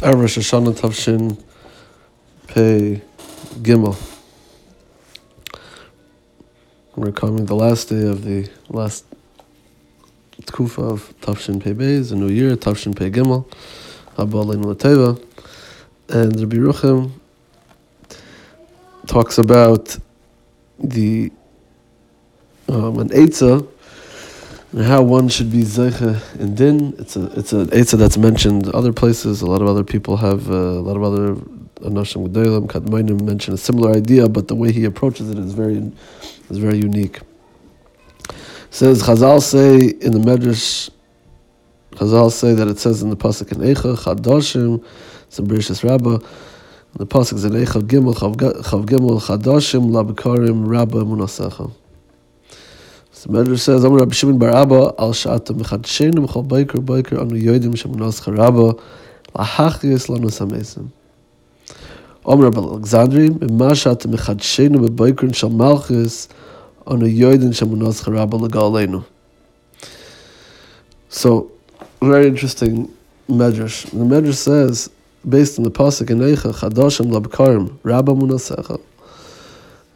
Erev Rosh Hashanah Tavshin Pei Gimel. We're coming the last day of the last Tkufa of Tavshin Pei Beis, a new year, Tavshin Pei Gimel, Haba Aleinu Lateva. And Rabbi Ruchim talks about the um, an Eitzah and how one should be zeicha in din. It's a it's an eitzah that's mentioned other places. A lot of other people have uh, a lot of other anoshim gedolim kadmoinim mention a similar idea, but the way he approaches it is very is very unique. says Chazal say in the Medrash. Chazal say that it says in the pasuk in Eicha Chadashim, it's in Rabbah. The pasuk is in Eicha Gimel Chav Gimel Chadashim Labikarim Rabbah Munasecha. So says, Rabbi Shimon Bar Abba, Al Mechadshenu Anu Lahachis Lanu Samesim. Rabbi Alexandri, Shal Anu Legalenu. So, very interesting Medrash. The Medrash says, based on the Pasuk in Eicha, Chadashim Labkarim, Rabba Munasecha,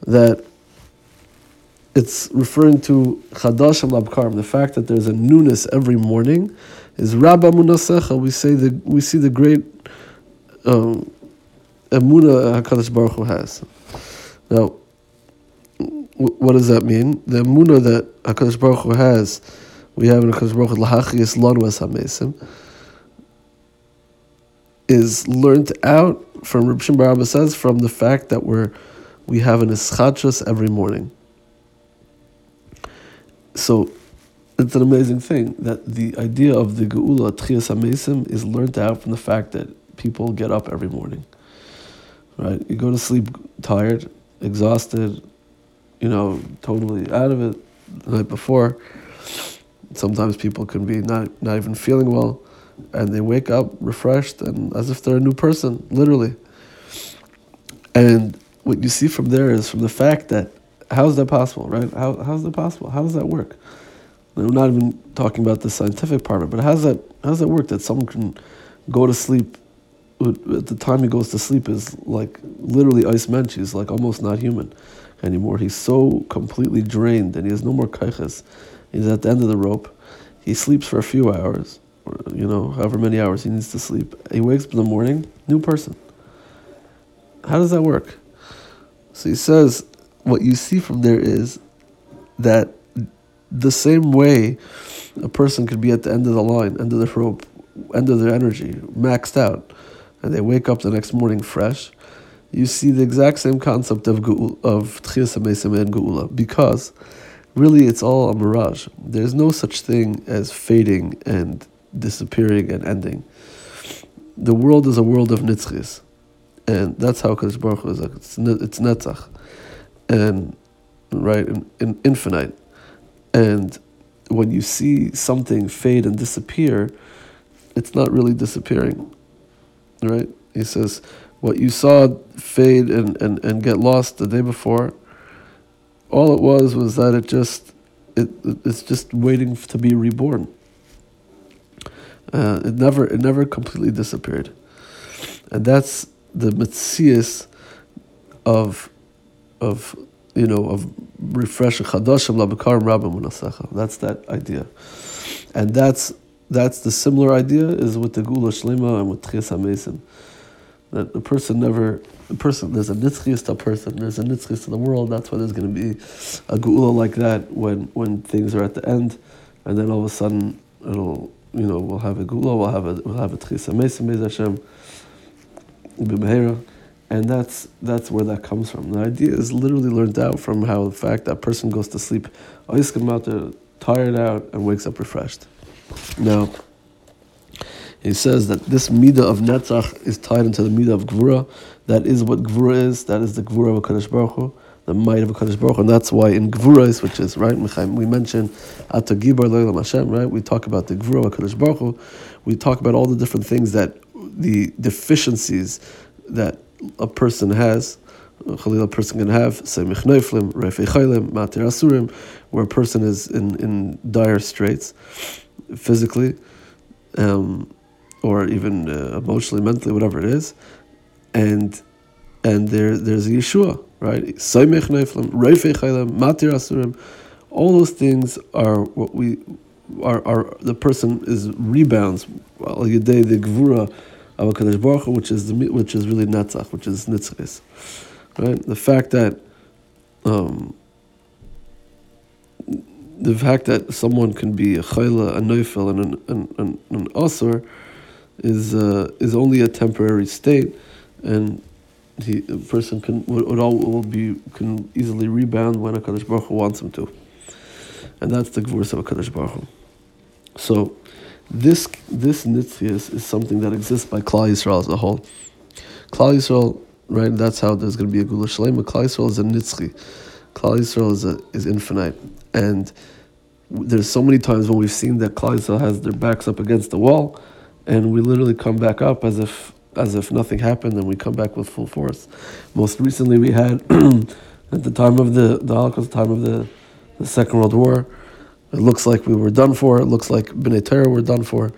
that it's referring to Chadash and Labkarim, the fact that there's a newness every morning, is Rabba Munasecha. We say the we see the great um, Emuna Hakadosh Baruch Hu has. Now, what does that mean? The Emuna that Hakadosh Baruch Hu has, we have in Hakadosh Baruch Hu Lahachiyas Lanu is learned out from Reb Shimon Bar says from the fact that we're we have an ischachos every morning. So it's an amazing thing that the idea of the Geula Tchias HaMesim is learned out from the fact that people get up every morning. Right? You go to sleep tired, exhausted, you know, totally out of it the night before. Sometimes people can be not, not even feeling well, and they wake up refreshed and as if they're a new person, literally. And what you see from there is from the fact that how is that possible, right? How how's that possible? How does that work? We're not even talking about the scientific part of it, but how's that how does that work that someone can go to sleep at the time he goes to sleep is like literally ice mensch. He's like almost not human anymore. He's so completely drained and he has no more kaiches. He's at the end of the rope. He sleeps for a few hours, or, you know, however many hours he needs to sleep. He wakes up in the morning, new person. How does that work? So he says what you see from there is that the same way a person could be at the end of the line, end of the rope, end of their energy, maxed out, and they wake up the next morning fresh, you see the exact same concept of of Tchias and Geula, because really it's all a mirage. There's no such thing as fading and disappearing and ending. The world is a world of nitzchis, and that's how Kadosh Baruch Hu is. It's, it's netzach and right in, in infinite. And when you see something fade and disappear it's not really disappearing right? He says what you saw fade and, and, and get lost the day before all it was was that it just it, it's just waiting to be reborn. Uh, it never it never completely disappeared. And that's the mitzias of of you know of refreshing chadashim labakarim rabbim munasecha. That's that idea, and that's that's the similar idea is with the gula shlema and with tchias hamesim. That the person never, the person there's a nitzchias to a person, there's a nitzchias to the world. That's why there's going to be a gula like that when when things are at the end, and then all of a sudden it'll you know we'll have a gula, we'll have a we'll have a tchias hamesim Hashem. B'mehera and that's that's where that comes from. The idea is literally learned out from how the fact that person goes to sleep, oh, there tired out and wakes up refreshed. Now, he says that this midah of netzach is tied into the midah of gvura. That is what gvura is. That is the gvura of Hakadosh Baruch Hu, the might of Hakadosh Baruch Hu, and that's why in gvura, which is right, we mentioned ata gibar leilam Hashem, right? We talk about the gvura of Hakadosh Baruch Hu. We talk about all the different things that the deficiencies that a person has, Khalil, a person can have, Semich Neiflim, Refi Chaylim, Matir Asurim, where a person is in, in dire straits physically. Um, or even uh, emotionally, mentally, whatever it is, and and there there's Yeshua, right? matir asurim. All those things are what we are. Are the person is rebounds. Well, the gvura Hakadosh Baruch Hu, which is the which is really netzach, which is nitzchis, right? The fact that. Um, the fact that someone can be a chayla, a neufel, and an, an, an, is uh, is only a temporary state, and he, a person can would all will be can easily rebound when a kaddish baruch Hu wants him to, and that's the gvurus of a kaddish baruch Hu. So, this this nitzias is something that exists by Klal Yisrael as a whole. Klal Yisrael, right? That's how there's going to be a gula shalema. Klal Yisrael is a nitzchi. Klal Yisrael is a, is infinite, and there's so many times when we've seen that Klal Yisrael has their backs up against the wall, and we literally come back up as if as if nothing happened, and we come back with full force. Most recently, we had at the time of the the Holocaust, time of the, the Second World War, it looks like we were done for. It looks like Bnei Torah were done for,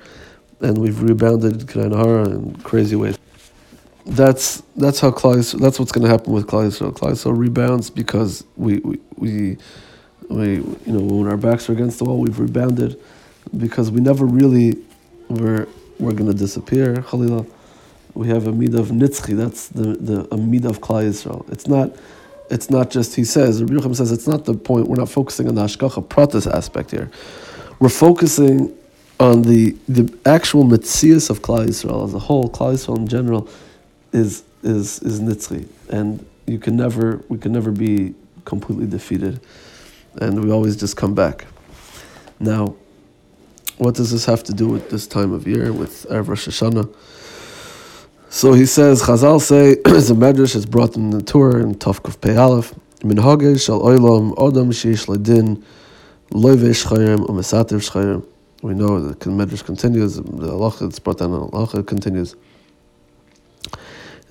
and we've rebounded Kanai in crazy ways. That's that's how Klal That's what's going to happen with Klal Yisrael. Klal Yisrael rebounds because we we. we we, you know, when our backs are against the wall, we've rebounded because we never really were we're going to disappear. Khalila, we have a mid of nitzchi. That's the the a mid of Klal Yisrael. It's not. It's not just he says. Rabbi Yochanan says it's not the point. We're not focusing on the hashgacha pratis aspect here. We're focusing on the the actual mitzias of Klal Yisrael as a whole. Klal Yisrael in general is is is Nitzri. and you can never we can never be completely defeated and we always just come back. Now, what does this have to do with this time of year, with Erev Rosh Hashanah? So he says, Chazal say, the Medrash is brought in the Torah in Tavkuf Pei Aleph, Minhage shal oilam odam sheish ledin loivesh chayim umesativ shchayim. We know that the Medrash continues, the halacha that's brought down, the halacha continues,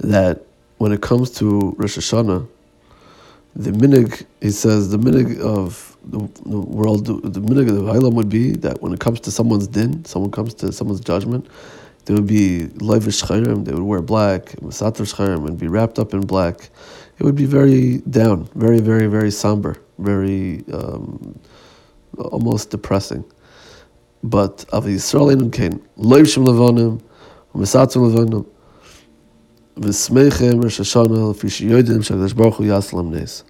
that when it comes to Rosh Hashanah, the minig, he says, the minig of the, the world, the minig of the Hailam would be that when it comes to someone's din, someone comes to someone's judgment, there would be leivish chayrim, they would wear black, masatar chayrim, and be wrapped up in black. It would be very down, very, very, very somber, very um, almost depressing. But of Yisrael Enum Kain, leivshim levonim, masatar levonim, V'smeichem Rosh Hashanah l'fi sheyodim shakadosh Baruch Hu yaslam nes.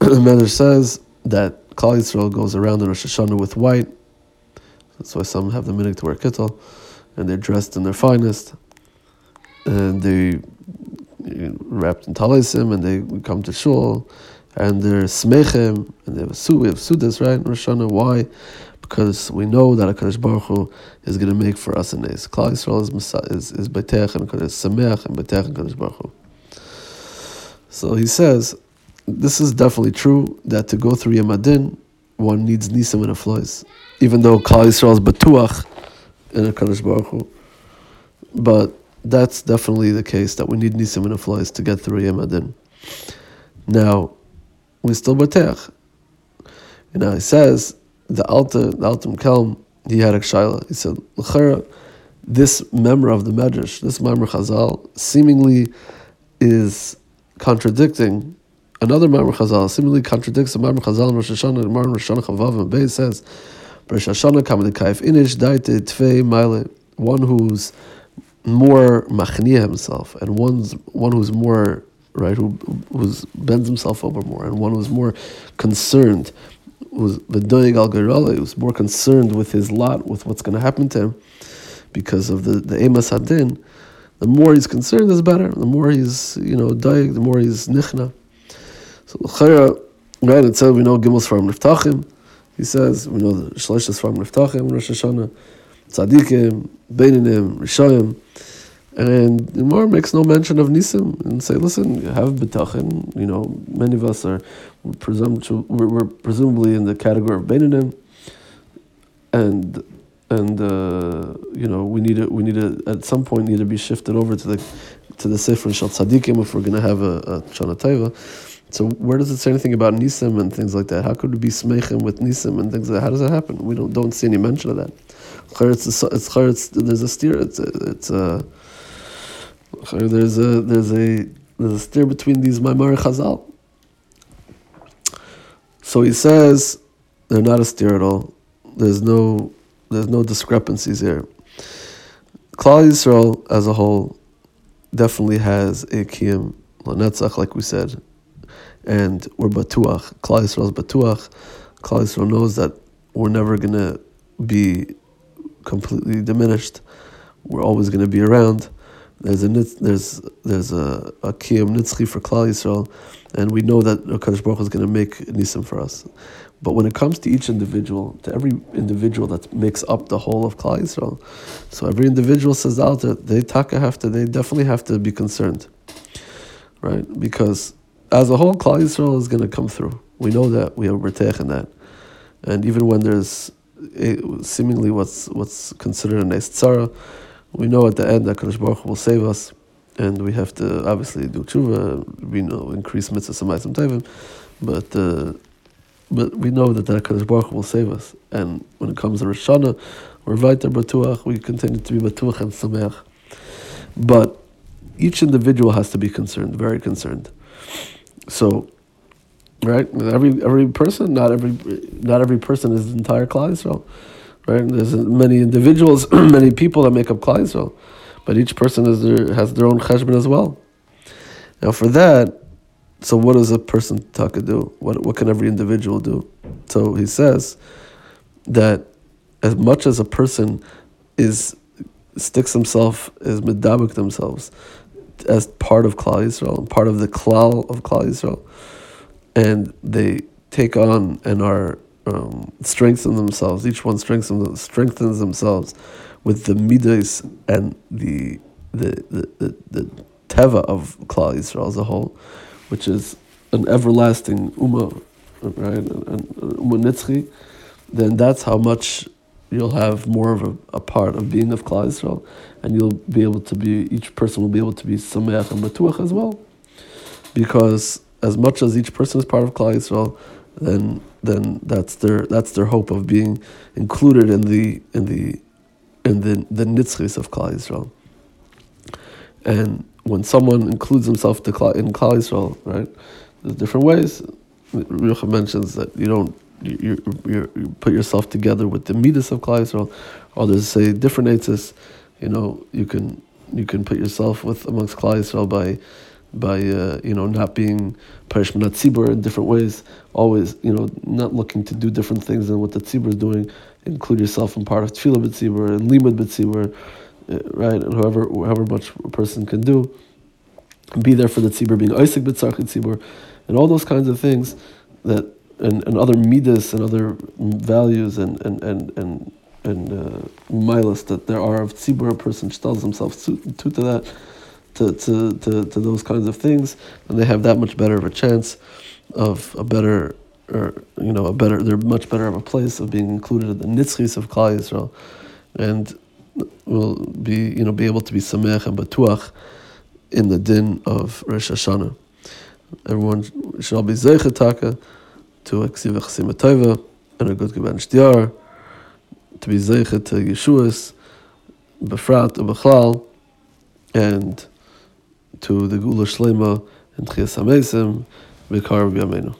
The Medrash says that Klal Yisrael goes around in Rosh Hashanah with white. That's why some have the minhag to wear kittel, and they're dressed in their finest, and they wrapped in talisim, and they come to shul, and they're smechem, and they have a we have sudas right in Rosh Hashanah. Why? because we know that Hakadosh Baruch Hu is going to make for us a nes. Klal Yisrael is is is betech and is sameach and betech and Hakadosh Baruch Hu. So he says, this is definitely true that to go through Yamadin, one needs nisim and aflois, even though Klal Yisrael is betuach in Hakadosh Baruch Hu. But that's definitely the case that we need nisim and aflois to get through Yamadin. Now, we still betech. You know, he says the Alta, the Altum Kelm, he had a shaila. He said, L'chara, this member of the Medrash, this member Chazal, seemingly is contradicting another member Chazal, seemingly contradicts the member Chazal in Rosh Hashanah, and Rosh Hashanah Chavav, and Beis says, Rosh Hashanah kaif inish daite mile, one who's more machnia himself, and one's one who's more right, who who's bends himself over more, and one who's more concerned was V'doig al was more concerned with his lot, with what's going to happen to him, because of the the emas hadin. The more he's concerned, the better. The more he's you know doig, the more he's nichna. So l'chayra, right? It said we know Gimel from Niftachim. He says we know the Shlosh Sfarim Niftachim, Rosh Hashanah, Tzadikim, Beininim, Rishayim. And the makes no mention of Nisim and say, listen, have B'tachin, you know, many of us are we're, presum- we're, we're presumably in the category of Beinanim, and and uh, you know we need to we need to at some point need to be shifted over to the to the Sefer Shal Tzadikim if we're going to have a, a Shana Taiva. So where does it say anything about Nisim and things like that? How could it be smechim with Nisim and things like that? How does that happen? We don't don't see any mention of that. It's, it's, it's, there's a steer. It's it's a there's a there's a there's a steer between these Maimar Chazal. So he says they're not a steer at all. There's no there's no discrepancies here. Klal Yisrael as a whole definitely has a kiyum lanetzach, like we said, and we're batuach. Klal Yisrael is batuach. Klal Yisrael knows that we're never gonna be completely diminished. We're always gonna be around. There's a there's there's a, a kiyum nitzchi for Klal Yisrael, and we know that Hakadosh Baruch Hu is to make nisim for us. But when it comes to each individual, to every individual that makes up the whole of Klal Yisrael, so every individual says out that they taka have to, they definitely have to be concerned, right? Because as a whole, Klal Yisrael is going to come through. We know that we have a in that, and even when there's a, seemingly what's what's considered an tzara, we know at the end that Kadosh Baruch will save us, and we have to obviously do tshuva, we know increase mitzvahs and tevim, but uh, but we know that that Kadosh Baruch will save us. And when it comes to Rosh Hashanah, we're weiter batuach, we continue to be batuach and sameach. But each individual has to be concerned, very concerned. So, right, every every person, not every not every person is the entire Klal Yisrael. Right? There's many individuals, many people that make up Klal Yisrael, but each person has their, has their own cheshbon as well. Now, for that, so what does a person taka do? What what can every individual do? So he says that as much as a person is sticks himself is medabik themselves as part of Klal Yisrael, part of the klal of Klal Yisrael, and they take on and are um, strengthen themselves. Each one strengthens strengthens themselves with the midas and the the the, the, the teva of Klal Yisrael as a whole, which is an everlasting ummah, right? An ummah nitzchi. Then that's how much you'll have more of a, a part of being of Klal Yisrael, and you'll be able to be. Each person will be able to be sameach and batuach as well, because as much as each person is part of Klal Yisrael, then then that's their that's their hope of being included in the in the in the the nitzchis of Klal Yisrael. And when someone includes himself to in Klal Yisrael, right, there's different ways. Rucha mentions that you don't you, you, you put yourself together with the midas of Klal Yisrael. Others say different eitzes. You know, you can you can put yourself with amongst Klal Yisrael by by uh, you know not being parishmanat tzibur in different ways, always you know not looking to do different things than what the tzibur is doing. Include yourself in part of tefillah b'tzibur and limud b'tzibur, uh, right? And however however much a person can do, be there for the tzibur, being oisik b'tzarchit tzibur, and all those kinds of things that and, and other midas and other values and and and and and uh, milas that there are of tzibur, a person tells himself to, to, to that to, to, to, to those kinds of things, and they have that much better of a chance of a better, or you know, a better. They're much better of a place of being included in the nitzchis of Klal Yisrael, and will be you know be able to be samech and batuach in the din of Rosh Hashanah. Everyone shall be zeichetaka to eksiv chasim and a good geban shtiar to be zeichet to Yeshuas, befrat ubechlal, and to the Gula Shlema and Chias HaMesim, Vikar B'Yameinu.